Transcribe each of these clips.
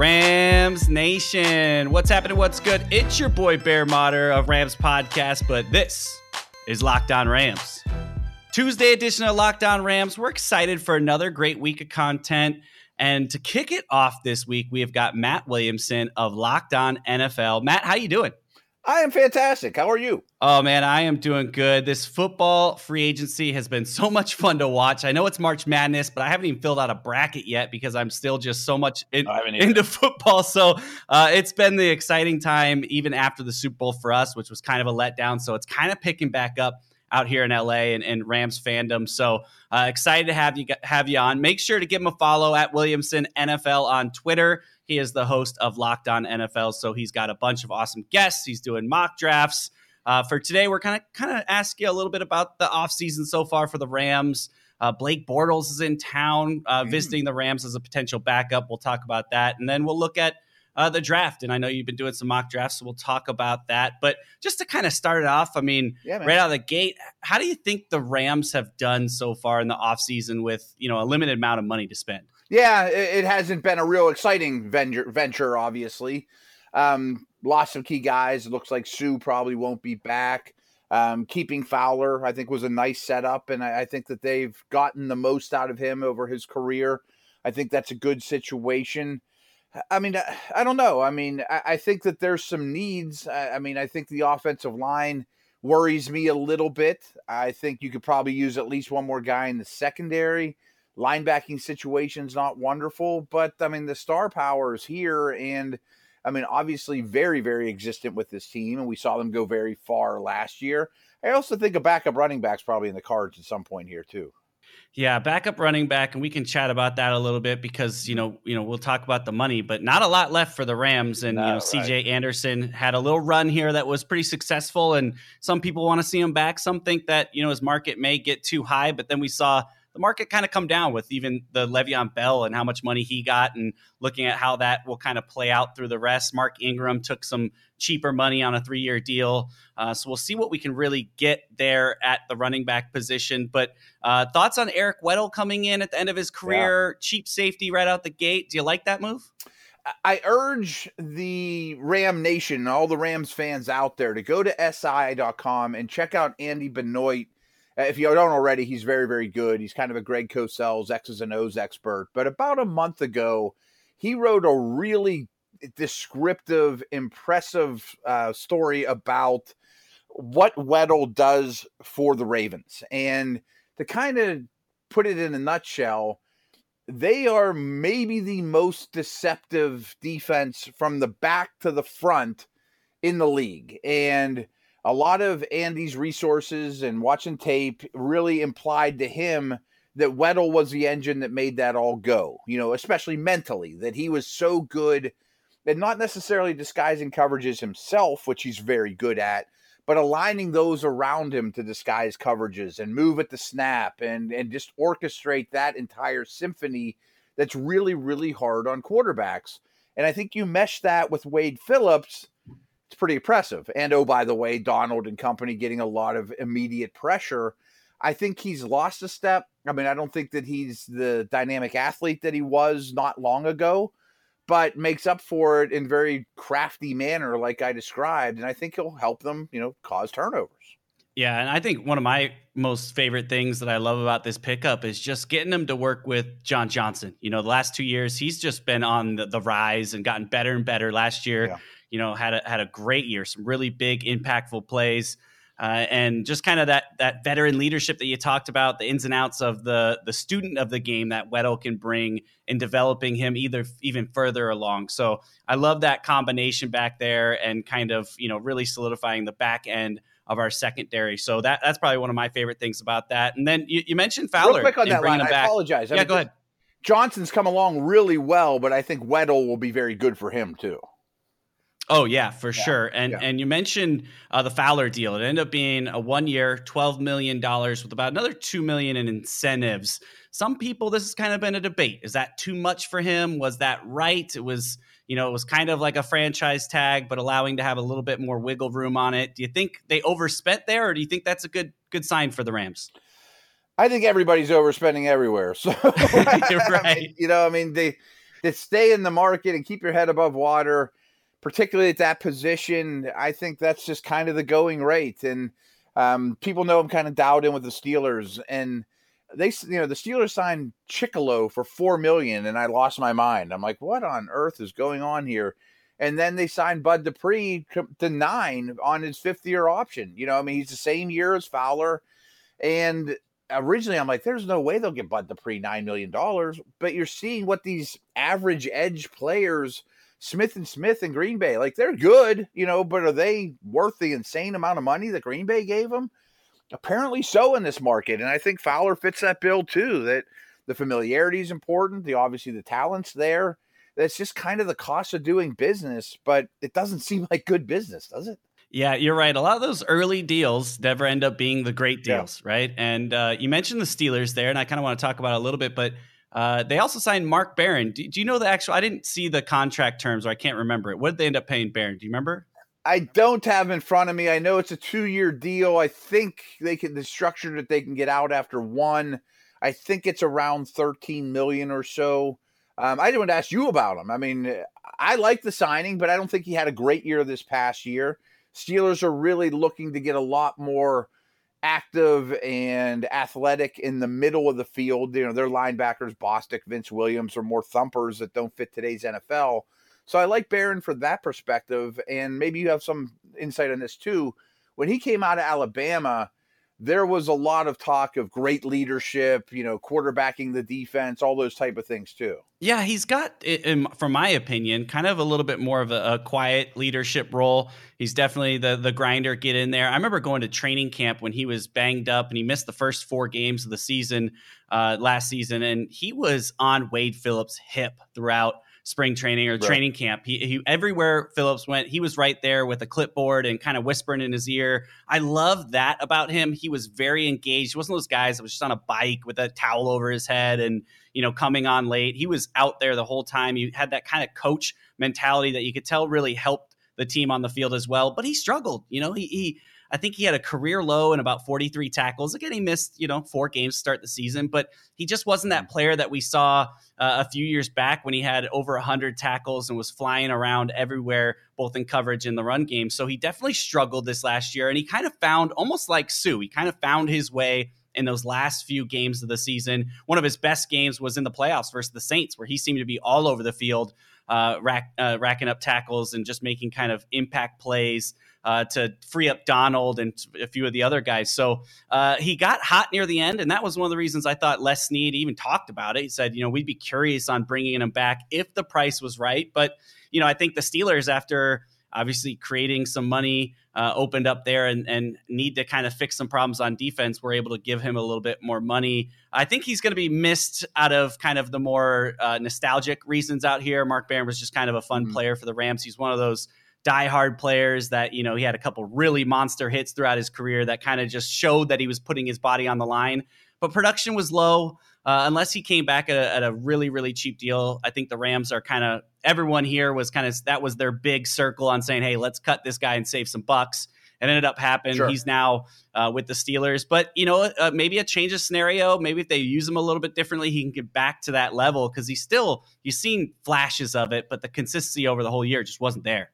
Rams Nation. What's happening? What's good? It's your boy Bear Motter of Rams Podcast, but this is Locked On Rams. Tuesday edition of Locked On Rams. We're excited for another great week of content. And to kick it off this week, we have got Matt Williamson of Locked On NFL. Matt, how you doing? I am fantastic. How are you? Oh man, I am doing good. This football free agency has been so much fun to watch. I know it's March Madness, but I haven't even filled out a bracket yet because I'm still just so much in, into football. So uh, it's been the exciting time even after the Super Bowl for us, which was kind of a letdown. So it's kind of picking back up out here in LA and, and Rams fandom. So uh, excited to have you have you on. Make sure to give him a follow at Williamson NFL on Twitter. He is the host of Locked On NFL, so he's got a bunch of awesome guests. He's doing mock drafts. Uh, for today, we're kind of kind of ask you a little bit about the offseason so far for the Rams. Uh, Blake Bortles is in town uh, mm. visiting the Rams as a potential backup. We'll talk about that, and then we'll look at uh, the draft. And I know you've been doing some mock drafts, so we'll talk about that. But just to kind of start it off, I mean, yeah, right out of the gate, how do you think the Rams have done so far in the offseason with you know a limited amount of money to spend? Yeah, it, hasn't been a real exciting venture, venture obviously. Um, lost some key guys. It looks like Suh probably won't be back. Um, keeping Fowler, I think, was a nice setup, and I, I, think that they've gotten the most out of him over his career. I think that's a good situation. I mean, I, don't know. I mean, I, I, think that there's some needs. I, I mean, I think the offensive line worries me a little bit. I think you could probably use at least one more guy in the secondary linebacking situation's not wonderful, but I mean the star power is here, and I mean obviously very very existent with this team, and we saw them go very far last year. I also think a backup running back's probably in the cards at some point here too. Yeah, backup running back, and we can chat about that a little bit because you know, you know, we'll talk about the money, but not a lot left for the Rams. And no, you know, CJ right. Anderson had a little run here that was pretty successful, and some people want to see him back. Some think that you know his market may get too high, but then we saw the market kind of come down with even the Le'Veon Bell and how much money he got, and looking at how that will kind of play out through the rest. Mark Ingram took some cheaper money on a three year deal. Uh, so we'll see what we can really get there at the running back position. But uh, thoughts on Eric Weddle coming in at the end of his career, yeah. cheap safety right out the gate. Do you like that move? I urge the Ram Nation, all the Rams fans out there, to go to SI.com and check out Andy Benoit if you don't already, he's very, very good. He's kind of a Greg Cosell's X's and O's expert. But about a month ago, he wrote a really descriptive, impressive uh, story about what Weddle does for the Ravens. And to kind of put it in a nutshell, they are maybe the most deceptive defense from the back to the front in the league. And – a lot of Andy's resources and watching tape really implied to him that Weddle was the engine that made that all go, you know, especially mentally, that he was so good at not necessarily disguising coverages himself, which he's very good at, but aligning those around him to disguise coverages and move at the snap and and just orchestrate that entire symphony that's really, really hard on quarterbacks. And I think you mesh that with Wade Phillips it's pretty impressive. And oh, by the way, Donald and company getting a lot of immediate pressure. I think he's lost a step. I mean, I don't think that he's the dynamic athlete that he was not long ago, but makes up for it in very crafty manner, like I described. And I think he'll help them, you know, cause turnovers. Yeah, and I think one of my most favorite things that I love about this pickup is just getting him to work with John Johnson. You know, the last two years he's just been on the, the rise and gotten better and better. Last year, yeah you know, had a, had a great year, some really big, impactful plays. Uh, and just kind of that that veteran leadership that you talked about, the ins and outs of the the student of the game that Weddle can bring in developing him either even further along. So I love that combination back there and kind of you know really solidifying the back end of our secondary. So that that's probably one of my favorite things about that. And then you, you mentioned Fowler. Real quick on that line, I apologize. I yeah, mean, go ahead. Johnson's come along really well, but I think Weddle will be very good for him too. Oh yeah, for yeah. sure. And yeah. and you mentioned uh, the Fowler deal. It ended up being a one year, twelve million dollars with about another two million in incentives. Some people, this has kind of been a debate. Is that too much for him? Was that right? It was, you know, it was kind of like a franchise tag, but allowing to have a little bit more wiggle room on it. Do you think they overspent there, or do you think that's a good good sign for the Rams? I think everybody's overspending everywhere. So, right. I mean, you know, I mean, they they stay in the market and keep your head above water particularly at that position, I think that's just kind of the going rate. And um, people know I'm kind of dialed in with the Steelers, and they, you know, the Steelers signed Chickillo for four million, and I lost my mind. I'm like, what on earth is going on here? And then they signed Bud Dupree to nine on his fifth year option. You know, I mean, he's the same year as Fowler, and originally I'm like, there's no way they'll get Bud Dupree nine million dollars. But you're seeing what these average edge players Smith and Smith and Green Bay. Like they're good, you know, but are they worth the insane amount of money that Green Bay gave them? Apparently so in this market. And I think Fowler fits that bill too, that the familiarity is important. The obviously the talent's there. That's just kind of the cost of doing business, but it doesn't seem like good business, does it? Yeah, you're right. A lot of those early deals never end up being the great deals, yeah. right? And uh, you mentioned the Steelers there, and I kind of want to talk about it a little bit, but uh, they also signed Mark Barron. Do, do, you know the actual? I didn't see the contract terms, or I can't remember it. What did they end up paying Barron? Do you remember? I don't have in front of me. I know it's a two-year deal. I think they can the structure that they can get out after one. I think it's around thirteen million or so. Um, I didn't want to ask you about him. I mean, I like the signing, but I don't think he had a great year this past year. Steelers are really looking to get a lot more active and athletic in the middle of the field. You know, their linebackers, Bostic, Vince Williams, are more thumpers that don't fit today's NFL. So I like Barron for that perspective. And maybe you have some insight on this too. When he came out of Alabama, there was a lot of talk of great leadership, you know, quarterbacking the defense, all those type of things too. Yeah, he's got, from my opinion, kind of a little bit more of a, a, quiet leadership role. He's definitely the the grinder, get in there. I remember going to training camp when he was banged up and he missed the first four games of the season uh, last season, and he was on Wade Phillips' hip throughout spring training or right. training camp. He, he everywhere Phillips went, he was right there with a clipboard and kind of whispering in his ear. I love that about him. He was very engaged. He wasn't those guys that was just on a bike with a towel over his head and you know coming on late. He was out there the whole time. He had that kind of coach mentality that you could tell really helped the team on the field as well. But he struggled. You know, he, he I think he had a career low in about 43 tackles. Again, he missed, you know, four games to start the season, but he just wasn't that player that we saw uh, a few years back when he had over 100 tackles and was flying around everywhere, both in coverage and the run game. So he definitely struggled this last year, and he kind of found, almost like Suh, he kind of found his way in those last few games of the season. One of his best games was in the playoffs versus the Saints, where he seemed to be all over the field, uh, rack, uh, racking up tackles and just making kind of impact plays uh, to free up Donald and a few of the other guys. So uh, he got hot near the end, and that was one of the reasons I thought Les Snead even talked about it. He said, you know, we'd be curious on bringing him back if the price was right. But, you know, I think the Steelers, after obviously creating some money uh, opened up there and, and need to kind of fix some problems on defense we're able to give him a little bit more money i think he's going to be missed out of kind of the more uh, nostalgic reasons out here mark barron was just kind of a fun mm-hmm. player for the rams he's one of those diehard players that you know he had a couple really monster hits throughout his career that kind of just showed that he was putting his body on the line. But production was low. Uh, unless he came back at a, at a, really really cheap deal, I think the Rams are kind of everyone here was kind of that was their big circle on saying, hey, let's cut this guy and save some bucks. It ended up happening. Sure. He's now uh, with the Steelers, but you know uh, maybe a change of scenario. Maybe if they use him a little bit differently, he can get back to that level because he's still you've seen flashes of it, but the consistency over the whole year just wasn't there.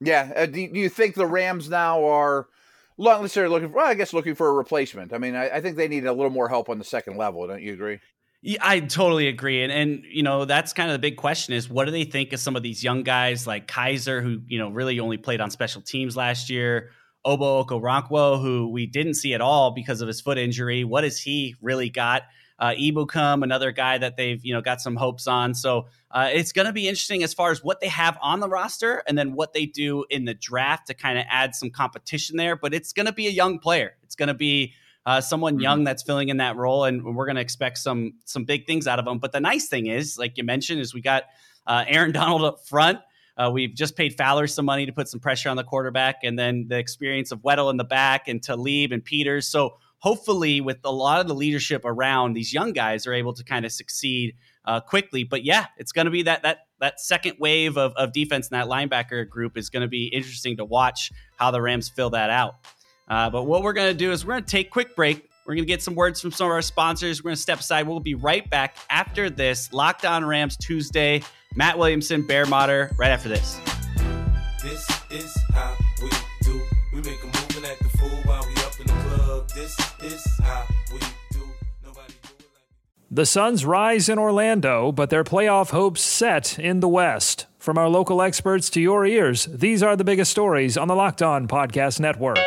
Yeah. Uh, do, do, you think the Rams now are not necessarily looking for, well, I guess looking for a replacement? I mean, I, I, think they need a little more help on the second level. Don't you agree? Yeah, I totally agree. And, and, you know, that's kind of the big question is what do they think of some of these young guys like Kiser, who, you know, really only played on special teams last year? Obo Okoronkwo, who we didn't see at all because of his foot injury. What has he really got? Uh, Ebukam, another guy that they've you know got some hopes on. So uh, it's going to be interesting as far as what they have on the roster and then what they do in the draft to kind of add some competition there. But it's going to be a young player. It's going to be uh, someone mm-hmm. young that's filling in that role, and we're going to expect some some big things out of them. But the nice thing is, like you mentioned, is we got uh, Aaron Donald up front. Uh, we've just paid Fowler some money to put some pressure on the quarterback, and then the experience of Weddle in the back and Talib and Peters. So hopefully, with a lot of the leadership around, these young guys are able to kind of succeed uh, quickly. But yeah, it's going to be that that that second wave of, of defense in that linebacker group is going to be interesting to watch how the Rams fill that out. Uh, but what we're going to do is we're going to take a quick break. We're going to get some words from some of our sponsors. We're going to step aside. We'll be right back after this. Locked On Rams Tuesday. Matt Williamson, Bear Motter, right after this. This is how we do. We make a the fool while we up in the club. This The Suns rise in Orlando, but their playoff hopes set in the West. From our local experts to your ears, these are the biggest stories on the Locked On Podcast Network.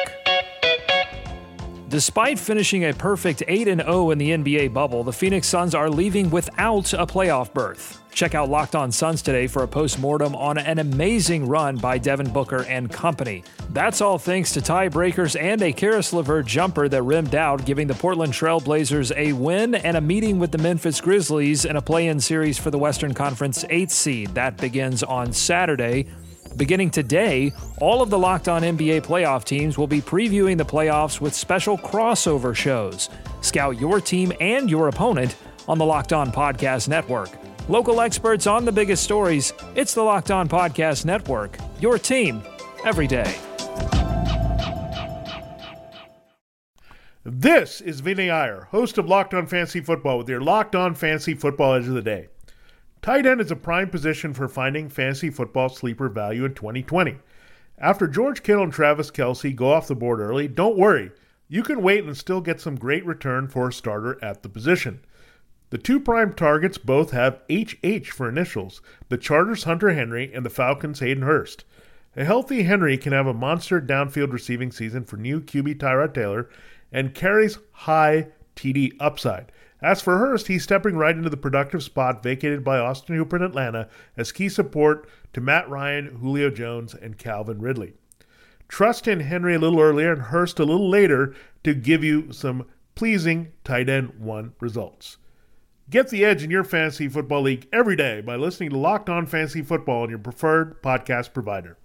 Despite finishing a perfect 8 0 in the NBA bubble, the Phoenix Suns are leaving without a playoff berth. Check out Locked On Suns today for a post-mortem on an amazing run by Devin Booker and company. That's all thanks to tiebreakers and a Caris LeVert jumper that rimmed out, giving the Portland Trailblazers a win and a meeting with the Memphis Grizzlies in a play-in series for the Western Conference 8th seed. That begins on Saturday. Beginning today, all of the Locked On NBA playoff teams will be previewing the playoffs with special crossover shows. Scout your team and your opponent on the Locked On Podcast Network. Local experts on the biggest stories. It's the Locked On Podcast Network. Your team every day. This is Vinny Iyer, host of Locked On Fantasy Football, with your Locked On Fantasy Football Edge of the Day. Tight end is a prime position for finding fantasy football sleeper value in 2020. After George Kittle and Travis Kelce go off the board early, don't worry. You can wait and still get some great return for a starter at the position. The two prime targets both have HH for initials the Chargers' Hunter Henry and the Falcons' Hayden Hurst. A healthy Henry can have a monster downfield receiving season for new QB Tyrod Taylor and carries high TD upside. As for Hurst, he's stepping right into the productive spot vacated by Austin Hooper in Atlanta as key support to Matt Ryan, Julio Jones, and Calvin Ridley. Trust in Henry a little earlier and Hurst a little later to give you some pleasing tight end one results. Get the edge in your fantasy football league every day by listening to Locked On Fantasy Football on your preferred podcast provider.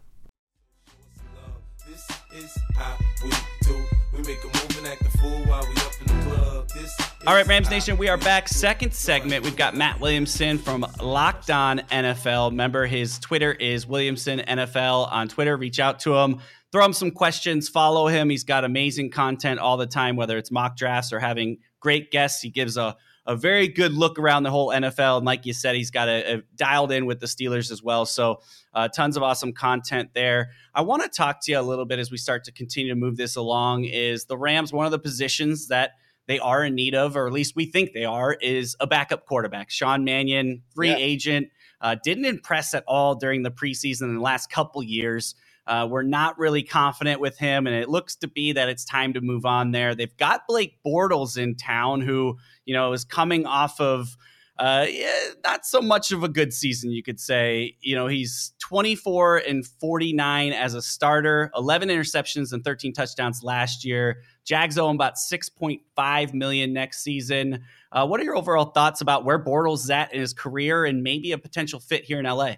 This is how we do. We make a move and act the fool while we up in the club. This all right, Rams Nation, we are back. Second segment. We've got Matt Williamson from Locked On NFL. Remember, his Twitter is Williamson NFL on Twitter. Reach out to him, throw him some questions, follow him. He's got amazing content all the time, whether it's mock drafts or having great guests. He gives a a very good look around the whole NFL. And like you said, he's got a, a dialed in with the Steelers as well. So uh, tons of awesome content there. I want to talk to you a little bit as we start to continue to move this along. Is the Rams one of the positions that they are in need of, or at least we think they are, is a backup quarterback. Sean Mannion, free yeah. agent, uh, didn't impress at all during the preseason in the last couple years. Uh, we're not really confident with him, and it looks to be that it's time to move on there. They've got Blake Bortles in town, who you know is coming off of uh, yeah, not so much of a good season, you could say. You know, he's 24 and 49 as a starter, 11 interceptions and 13 touchdowns last year. Jags owe him about 6.5 million next season. Uh, what are your overall thoughts about where Bortles is at in his career and maybe a potential fit here in LA?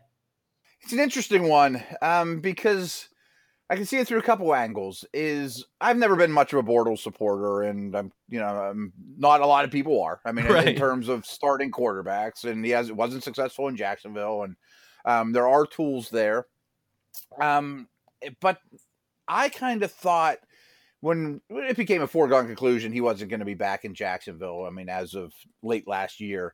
It's an interesting one um, because I can see it through a couple angles. Is I've never been much of a Bortles supporter, and I'm you know I'm, not a lot of people are. I mean, right. in, in, terms of starting quarterbacks, and he has it wasn't successful in Jacksonville, and um, there are tools there. Um, but I kind of thought when it became a foregone conclusion he wasn't going to be back in Jacksonville. I mean, as of late last year,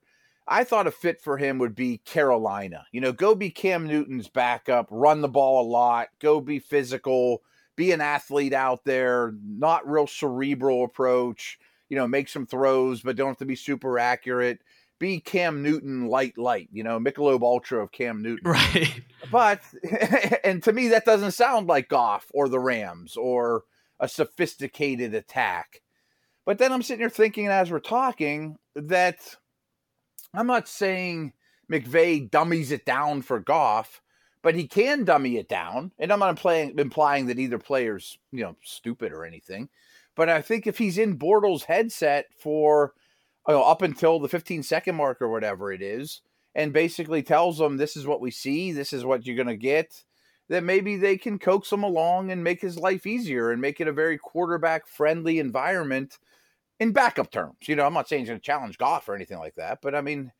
I thought a fit for him would be Carolina. You know, go be Cam Newton's backup, run the ball a lot, go be physical, be an athlete out there, not real cerebral approach, you know, make some throws, but don't have to be super accurate. Be Cam Newton light, light, you know, Michelob Ultra of Cam Newton. Right. But, and to me, that doesn't sound like Goff or the Rams or a sophisticated attack. But then I'm sitting here thinking as we're talking that I'm not saying McVay dummies it down for Goff, but he can dummy it down. And I'm not implying, implying that either player's, you know, stupid or anything. But I think if he's in Bortles' headset for you know, up until the 15 second mark or whatever it is, and basically tells them this is what we see, this is what you're going to get, that maybe they can coax him along and make his life easier and make it a very quarterback friendly environment in backup terms. You know, I'm not saying he's going to challenge Goff or anything like that, but I mean,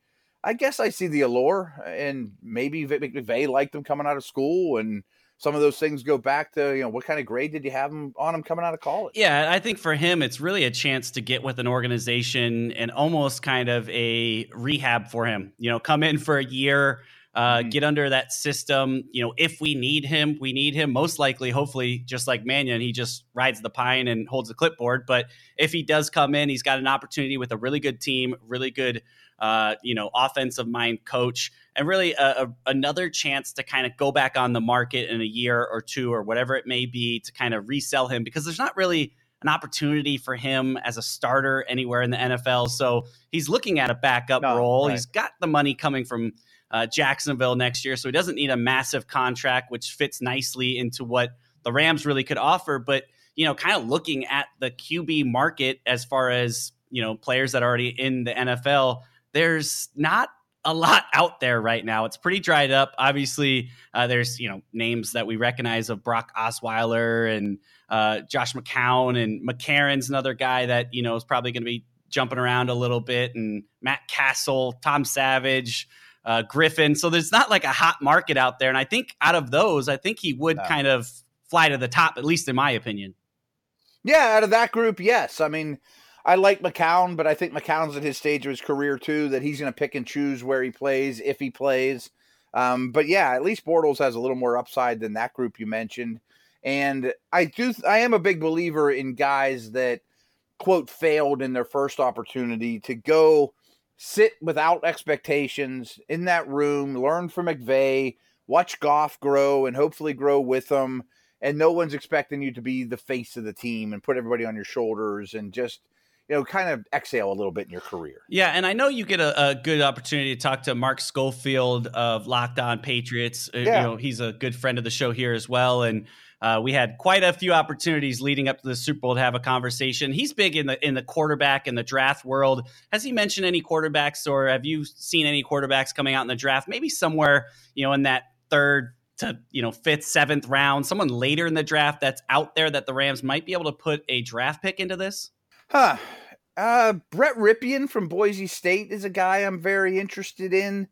I guess I see the allure, and maybe McVay liked him coming out of school, and some of those things go back to you know what kind of grade did you have him on him coming out of college? Yeah, I think for him, it's really a chance to get with an organization and almost kind of a rehab for him. You know, come in for a year uh, mm-hmm. get under that system. You know, if we need him, we need him. Most likely, hopefully, just like Mannion, he just rides the pine and holds the clipboard. But if he does come in, he's got an opportunity with a really good team, really good, uh, you know, offensive mind coach, and really a, a, another chance to kind of go back on the market in a year or two or whatever it may be to kind of resell him because there's not really an opportunity for him as a starter anywhere in the NFL. So he's looking at a backup no, role. Right. He's got the money coming from uh, Jacksonville next year. So he doesn't need a massive contract, which fits nicely into what the Rams really could offer. But, you know, kind of looking at the QB market as far as, you know, players that are already in the NFL, there's not a lot out there right now. It's pretty dried up. Obviously, uh, there's you know names that we recognize of Brock Osweiler and uh, Josh McCown and McCarron's another guy that you know is probably going to be jumping around a little bit, and Matt Cassel, Tom Savage uh, Griffin. So there's not like a hot market out there. And I think out of those, I think he would kind of fly to the top, at least in my opinion. Yeah, out of that group, yes. I mean, I like McCown, but I think McCown's at his stage of his career too, that he's going to pick and choose where he plays, if he plays. Um, but yeah, at least Bortles has a little more upside than that group you mentioned. And I do, I am a big believer in guys that quote failed in their first opportunity to go sit without expectations in that room, learn from McVay, watch Goff grow, and hopefully grow with them. And no one's expecting you to be the face of the team and put everybody on your shoulders and just you know, kind of exhale a little bit in your career. Yeah, and I know you get a, a good opportunity to talk to Mark Schofield of Locked On Patriots. Uh, yeah. You know, he's a good friend of the show here as well, and uh, we had quite a few opportunities leading up to the Super Bowl to have a conversation. He's big in the in the quarterback and the draft world. Has he mentioned any quarterbacks, or have you seen any quarterbacks coming out in the draft? Maybe somewhere you know in that third to you know fifth, seventh round, someone later in the draft that's out there that the Rams might be able to put a draft pick into this. Huh. Uh, Brett Rypien from Boise State is a guy I'm very interested in.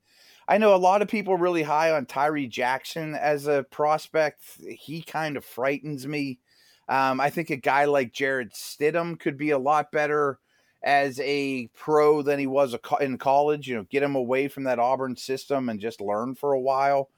I know a lot of people really high on Tyree Jackson as a prospect. He kind of frightens me. Um, I think a guy like Jarrett Stidham could be a lot better as a pro than he was in college. You know, get him away from that Auburn system and just learn for a while.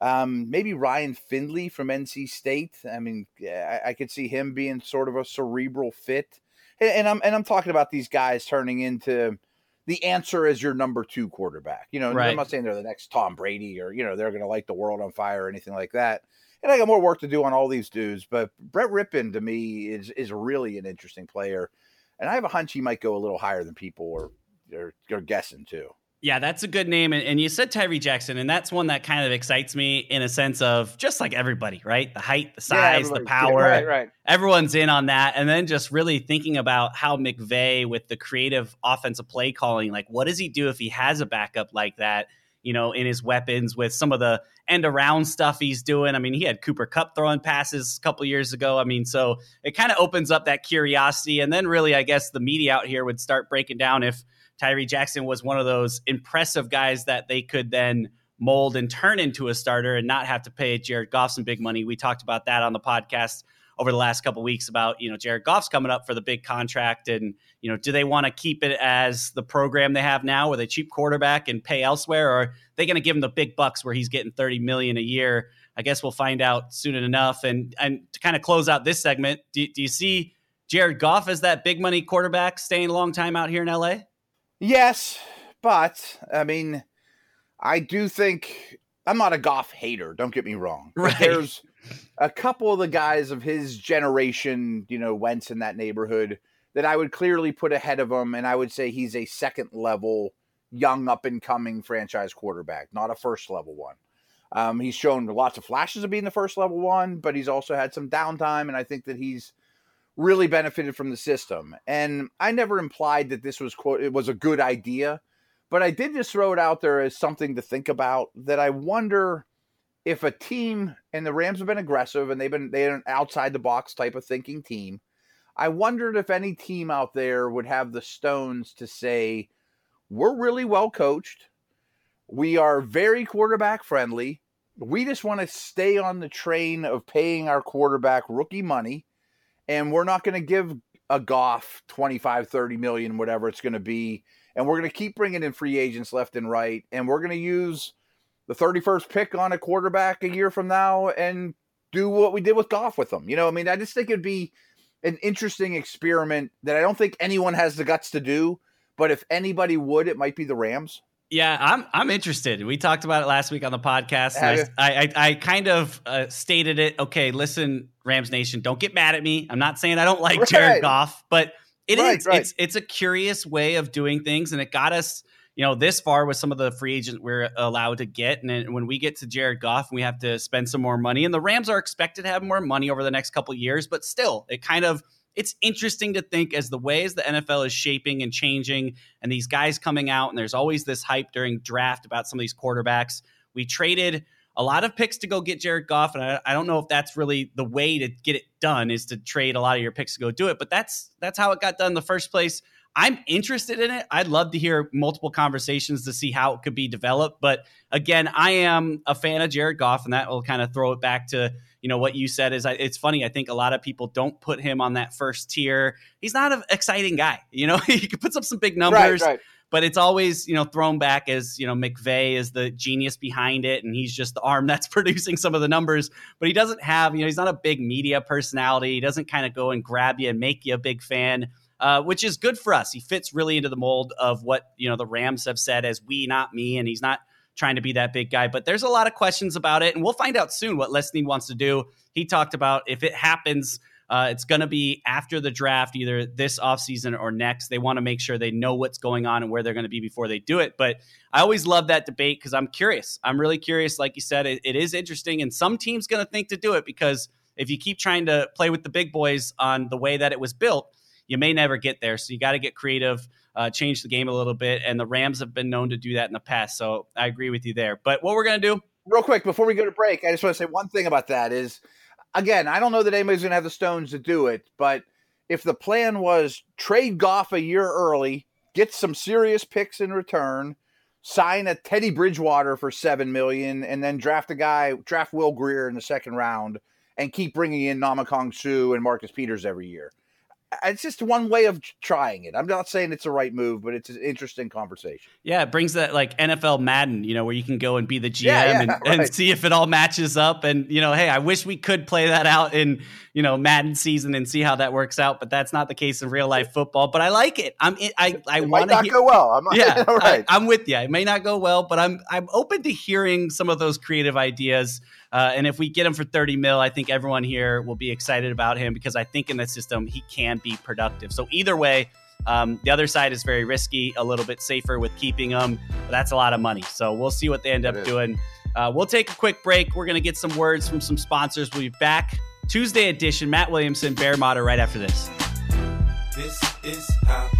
Um, maybe Ryan Finley from NC State. I mean, I, I, could see him being sort of a cerebral fit. And, and I'm and I'm talking about these guys turning into the answer is your number two quarterback. You know, right. I'm not saying they're the next Tom Brady or, you know, they're going to light the world on fire or anything like that. And I got more work to do on all these dudes, but Brett Rypien to me is is really an interesting player. And I have a hunch he might go a little higher than people are, are, are guessing too. Yeah, that's a good name. And, and, you said Tyree Jackson, and that's one that kind of excites me in a sense of just like everybody, right? The height, the size, yeah, the power. Yeah, right, right. Everyone's in on that. And then just really thinking about how McVay, with the creative offensive play calling, like what does he do if he has a backup like that, you know, in his weapons with some of the end around stuff he's doing? I mean, he had Cooper Kupp throwing passes a couple years ago. I mean, so it kind of opens up that curiosity. And then really, I guess the media out here would start breaking down if Tyree Jackson was one of those impressive guys that they could then mold and turn into a starter and not have to pay Jared Goff some big money. We talked about that on the podcast over the last couple weeks about you know Jared Goff's coming up for the big contract and you know do they want to keep it as the program they have now with a cheap quarterback and pay elsewhere? Or are they going to give him the big bucks where he's getting 30 million a year? I guess we'll find out soon enough. And and to kind of close out this segment do, do you see Jared Goff as that big money quarterback staying a long time out here in LA Yes, but I mean, I do think I'm not a Goff hater. Don't get me wrong. Right. There's a couple of the guys of his generation, you know, Wentz in that neighborhood that I would clearly put ahead of him, and I would say he's a second level, young up and coming franchise quarterback, not a first level one. Um, he's shown lots of flashes of being the first level one, but he's also had some downtime, and I think that he's really benefited from the system. And I never implied that this was quote it was a good idea, But I did just throw it out there as something to think about that I wonder if a team and the Rams have been aggressive and they've been they're an outside the box type of thinking team. I wondered if any team out there would have the stones to say, we're really well coached. We are very quarterback friendly. We just want to stay on the train of paying our quarterback rookie money. And we're not going to give a Goff 25, 30 million, whatever it's going to be. And we're going to keep bringing in free agents left and right. And we're going to use the 31st pick on a quarterback a year from now and do what we did with Goff with them. You know, I mean, I just think it'd be an interesting experiment that I don't think anyone has the guts to do. But if anybody would, it might be the Rams. Yeah, I'm I'm interested. We talked about it last week on the podcast. I, I, I kind of uh, stated it. Okay, listen, Rams Nation, don't get mad at me. I'm not saying I don't like right. Jared Goff, but it right, is. Right. It's it's a curious way of doing things, and it got us you know, this far with some of the free agents we're allowed to get. And then when we get to Jared Goff, we have to spend some more money. And the Rams are expected to have more money over the next couple years, but still, it kind of it's interesting to think as the ways the NFL is shaping and changing, and these guys coming out, and there's always this hype during draft about some of these quarterbacks. We traded a lot of picks to go get Jared Goff, and I, I, don't know if that's really the way to get it done is to trade a lot of your picks to go do it. But that's that's how it got done in the first place. I'm interested in it. I'd love to hear multiple conversations to see how it could be developed. But again, I am a fan of Jared Goff, and that will kind of throw it back to you know what you said. Is it's funny. I think a lot of people don't put him on that first tier. He's not an exciting guy. You know, he puts up some big numbers. Right, right. But it's always, you know, thrown back as, you know, McVay is the genius behind it and he's just the arm that's producing some of the numbers. But he doesn't have, you know, he's not a big media personality. He doesn't kind of go and grab you and make you a big fan uh, which is good for us. He fits really into the mold of what you know the Rams have said as we, not me, and he's not trying to be that big guy. But there's a lot of questions about it, and we'll find out soon what Les Snead wants to do. He talked about if it happens. Uh, it's going to be after the draft, either this offseason or next. They want to make sure they know what's going on and where they're going to be before they do it. But I always love that debate because I'm curious. I'm really curious. Like you said, it, it is interesting. And some team's going to think to do it because if you keep trying to play with the big boys on the way that it was built, you may never get there. So you got to get creative, uh, change the game a little bit. And the Rams have been known to do that in the past. So I agree with you there. But what we're going to do. Real quick, before we go to break, I just want to say one thing about that is, again, I don't know that anybody's going to have the stones to do it, but if the plan was trade Goff a year early, get some serious picks in return, sign a Teddy Bridgewater for seven million, and then draft a guy, draft Will Grier in the second round, and keep bringing in Ndamukong Suh and Marcus Peters every year it's just one way of trying it. I'm not saying it's the right move, but it's an interesting conversation. Yeah, it brings that like NFL Madden, you know, where you can go and be the GM yeah, yeah, and, right. and, see if it all matches up. And you know, hey, I wish we could play that out in you know Madden season and see how that works out, but that's not the case in real life football. But I like it. I'm I I want to go well. I'm not, yeah, right. I, I'm with you. It may not go well, but I'm I'm open to hearing some of those creative ideas. Uh, and if we get him for 30 mil, I think everyone here will be excited about him because I think in the system he can be productive. So either way, um, the other side is very risky, a little bit safer with keeping him, but that's a lot of money. So we'll see what they end up doing. Uh, we'll take a quick break. We're going to get some words from some sponsors. We'll be back Tuesday edition. Matt Williamson, Bear Motter, right after this. This is how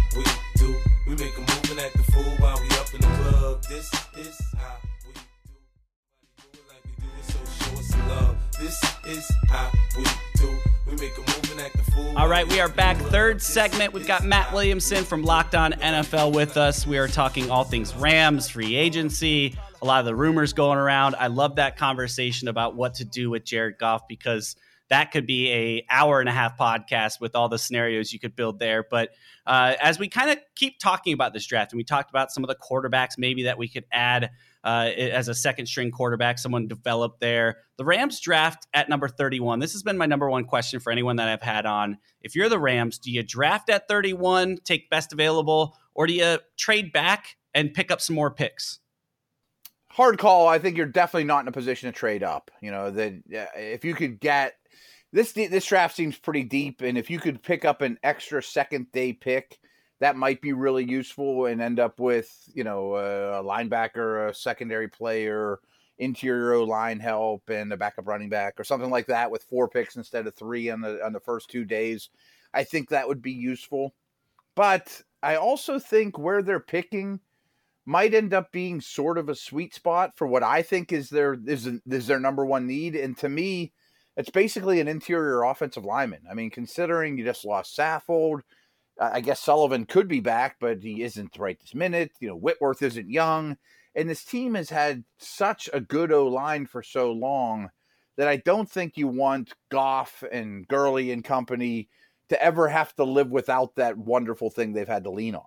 Is how we do. We make a move and act the fool. All right, we are back. Third segment. We've got Matt Williamson from Locked On NFL with us. We are talking all things Rams, free agency, a lot of the rumors going around. I love that conversation about what to do with Jared Goff because that could be a hour and a half podcast with all the scenarios you could build there. But uh, as we kind of keep talking about this draft, and we talked about some of the quarterbacks maybe that we could add uh, as a second string quarterback, someone developed there. The Rams draft at number 31. This has been my number one question for anyone that I've had on. If you're the Rams, do you draft at 31, take best available, or do you trade back and pick up some more picks? Hard call. I think you're definitely not in a position to trade up. You know, that if you could get this this draft seems pretty deep, and if you could pick up an extra second day pick that might be really useful and end up with you know a linebacker, a secondary player, interior line help, and a backup running back or something like that with four picks instead of three on the on the first two days. I think that would be useful, but I also think where they're picking might end up being sort of a sweet spot for what I think is their is is their number one need. And to me, it's basically an interior offensive lineman. I mean, considering you just lost Saffold, I guess Sullivan could be back, but he isn't right this minute. You know, Whitworth isn't young, and this team has had such a good O line for so long that I don't think you want Goff and Gurley and company to ever have to live without that wonderful thing they've had to lean on.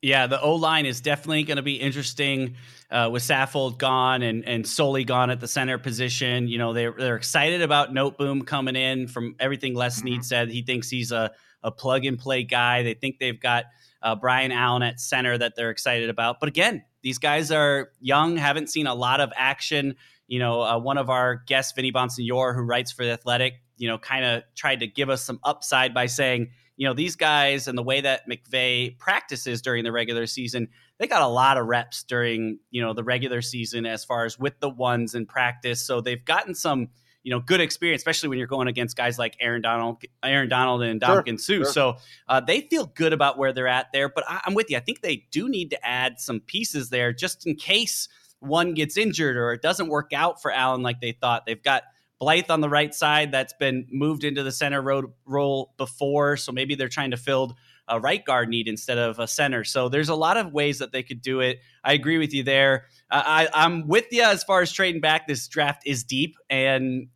Yeah, the O line is definitely going to be interesting uh, with Saffold gone and and Soley gone at the center position. You know, they're they're excited about Noteboom coming in. From everything Les Snead mm-hmm. said, he thinks he's a a plug and play guy. They think they've got uh, Brian Allen at center that they're excited about. But again, these guys are young, haven't seen a lot of action. You know, uh, one of our guests, Vinny Bonsignore, who writes for the Athletic, you know, kind of tried to give us some upside by saying you know, these guys and the way that McVay practices during the regular season, they got a lot of reps during, you know, the regular season as far as with the ones in practice. So they've gotten some, you know, good experience, especially when you're going against guys like Aaron Donald, Aaron Donald and Ndamukong Suh. Sure. So uh, they feel good about where they're at there. But I, I'm with you. I think they do need to add some pieces there just in case one gets injured or it doesn't work out for Allen like they thought. They've got Blythe on the right side that's been moved into the center road role before, so maybe they're trying to fill a right guard need instead of a center. So there's a lot of ways that they could do it. I agree with you there. I, I'm with you as far as trading back. This draft is deep, and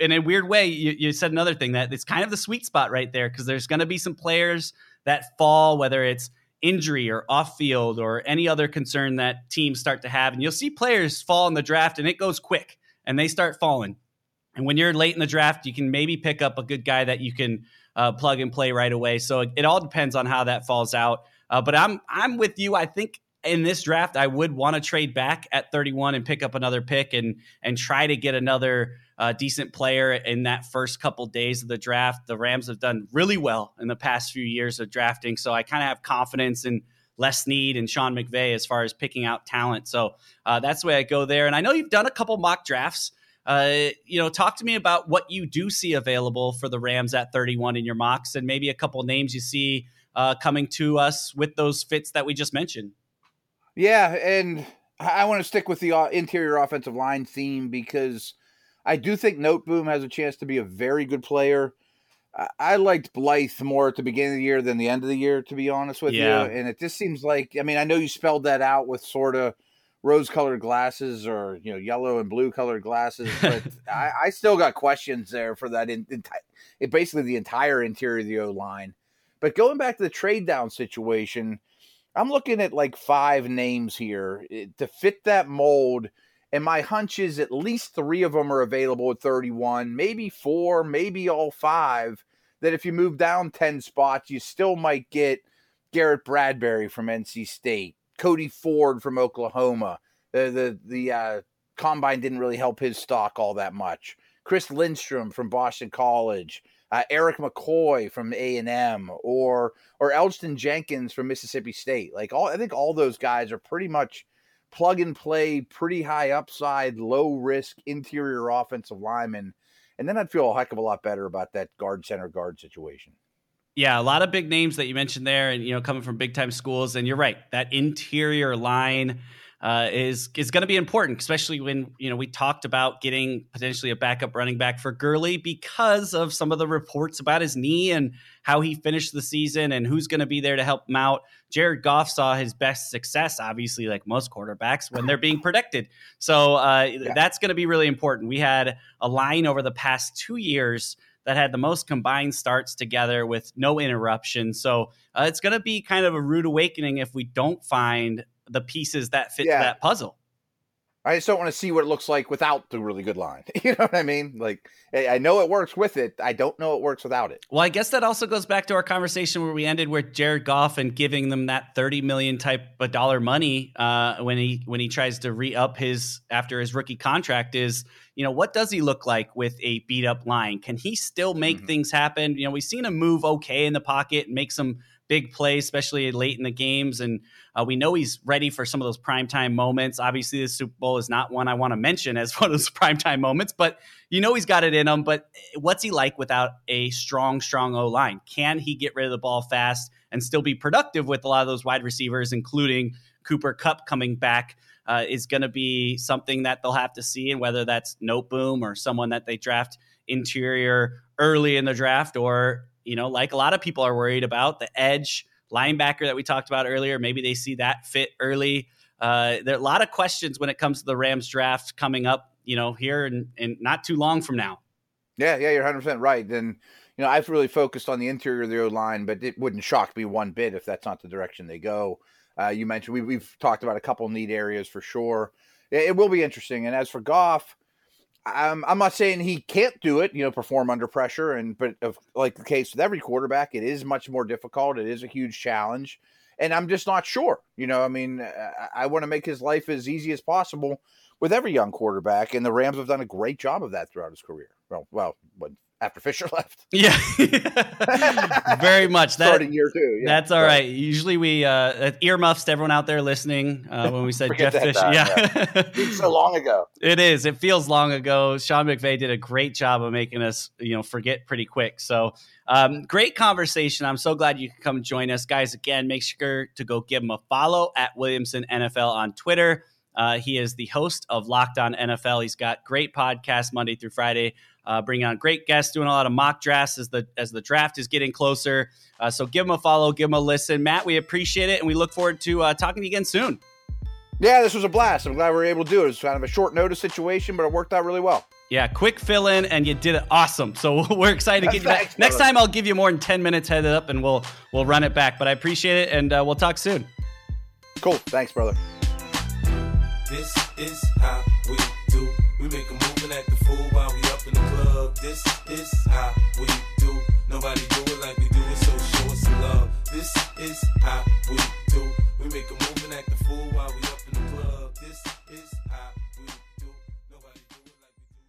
in a weird way, you, you said another thing that it's kind of the sweet spot right there because there's going to be some players that fall, whether it's injury or off field or any other concern that teams start to have, and you'll see players fall in the draft, and it goes quick, and they start falling. And when you're late in the draft, you can maybe pick up a good guy that you can uh, plug and play right away. So it, it, all depends on how that falls out. Uh, but I'm I'm with you. I think in this draft, I would want to trade back at 31 and pick up another pick and and try to get another uh, decent player in that first couple days of the draft. The Rams have done really well in the past few years of drafting, so I kind of have confidence in Les Snead and Sean McVay as far as picking out talent. So uh, that's the way I go there. And I know you've done a couple mock drafts. Uh, you know, talk to me about what you do see available for the Rams at 31 in your mocks, and maybe a couple names you see uh, coming to us with those fits that we just mentioned. Yeah, and I want to stick with the uh, interior offensive line theme because I do think Noteboom has a chance to be a very good player. I liked Blythe more at the beginning of the year than the end of the year, to be honest with yeah. you. And it just seems like, I mean, I know you spelled that out with sort of rose colored glasses or you know yellow and blue colored glasses but I, I, still got questions there for that in, in it basically the entire interior of the o line. But going back to the trade down situation i'm looking at like five names here eh, to fit that mold and my hunch is at least three of them are available at 31 maybe four maybe all five that if you move down 10 spots you still might get garrett bradbury from nc state Cody Ford from Oklahoma. The the the uh, combine didn't really help his stock all that much. Chris Lindstrom from Boston College, uh, Erik McCoy from A and M, or or Elgton Jenkins from Mississippi State. Like all, I think all those guys are pretty much plug and play, pretty high upside, low risk interior offensive linemen. And then I'd feel a heck of a lot better about that guard center guard situation. Yeah, a lot of big names that you mentioned there, and you know, coming from big time schools. And you're right, that interior line uh, is is going to be important, especially when you know we talked about getting potentially a backup running back for Gurley because of some of the reports about his knee and how he finished the season and who's going to be there to help him out. Jared Goff saw his best success, obviously, like most quarterbacks, when they're being protected. So uh, yeah. that's going to be really important. We had a line over the past two years that had the most combined starts together with no interruption. So uh, it's going to be kind of a rude awakening if we don't find the pieces that fit yeah. that puzzle. I just don't want to see what it looks like without the really good line. You know what I mean? Like, I know it works with it. I don't know it works without it. Well, I guess that also goes back to our conversation where we ended with Jared Goff and giving them that thirty million type of dollar money uh, when he when he tries to re up his after his rookie contract. Is you know what does he look like with a beat up line? Can he still make mm-hmm. things happen? You know, we've seen him move okay in the pocket and make some big plays, especially late in the games. And uh, we know he's ready for some of those primetime moments. Obviously, the Super Bowl is not one I want to mention as one of those primetime moments, but you know he's got it in him. But what's he like without a strong, strong O line? Can he get rid of the ball fast and still be productive with a lot of those wide receivers, including Cooper Kupp coming back uh, is going to be something that they'll have to see, and whether that's Noteboom or someone that they draft interior early in the draft, or you know, like a lot of people are worried about the edge linebacker that we talked about earlier. Maybe they see that fit early. Uh, there are a lot of questions when it comes to the Rams draft coming up. You know, here and not too long from now. Yeah, yeah, you're 100 percent right. And you know, I've really focused on the interior of the O line, but it wouldn't shock me one bit if that's not the direction they go. Uh, you mentioned we, have talked about a couple need areas for sure. It, it, will be interesting. And as for Goff, I'm, I'm not saying he can't do it, you know, perform under pressure. And but of, like the case with every quarterback, it is much more difficult. It is a huge challenge, and I'm just not sure. You know, I mean, uh, I, I want to make his life as easy as possible with every young quarterback, and the Rams have done a great job of that throughout his career. Well, well, after Fisher left. Yeah, very much. That, Starting year two. Yeah. That's all right. right. Usually we uh, earmuffs to everyone out there listening uh, when we said Jeff Fisher. Time, yeah, yeah. it's so long ago. It is. It feels long ago. Sean McVay did a great job of making us, you know, forget pretty quick. So um, great conversation. I'm so glad you could come join us, guys. Again, make sure to go give him a follow at Williamson NFL on Twitter. Uh, he is the host of Locked On NFL. He's got great podcasts Monday through Friday uh, bringing on great guests, doing a lot of mock drafts as the as the draft is getting closer. Uh, so give them a follow, give them a listen. Matt, we appreciate it, and we look forward to uh, talking to you again soon. Yeah, this was a blast. I'm glad we were able to do it. It was kind of a short notice situation, but it worked out really well. Yeah, quick fill in, and you did it awesome. So we're excited to get you back. Next time, I'll give you more than ten minutes head up, and we'll we'll run it back. But I appreciate it, and uh, we'll talk soon. Cool. Thanks, brother. This is how we do. We make a move and act the fool This is how we do. Nobody do it like we do it, so show us some love. This is how we do. We make a move and act fool while we up in the club. This is how we do. Nobody do it like we do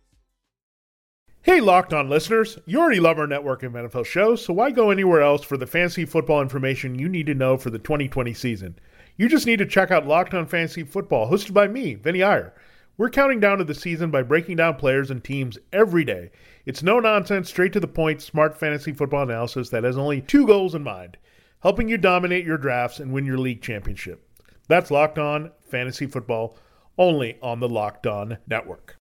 it. Hey, Locked On listeners, you already love our network of NFL shows, so why go anywhere else for the fantasy football information you need to know for the 2020 season? You just need to check out Locked On Fantasy Football, hosted by me, Vinny Iyer. We're counting down to the season by breaking down players and teams every day. It's no nonsense, straight to the point, smart fantasy football analysis that has only two goals in mind helping you dominate your drafts and win your league championship. That's Locked On Fantasy Football, only on the Locked On Network.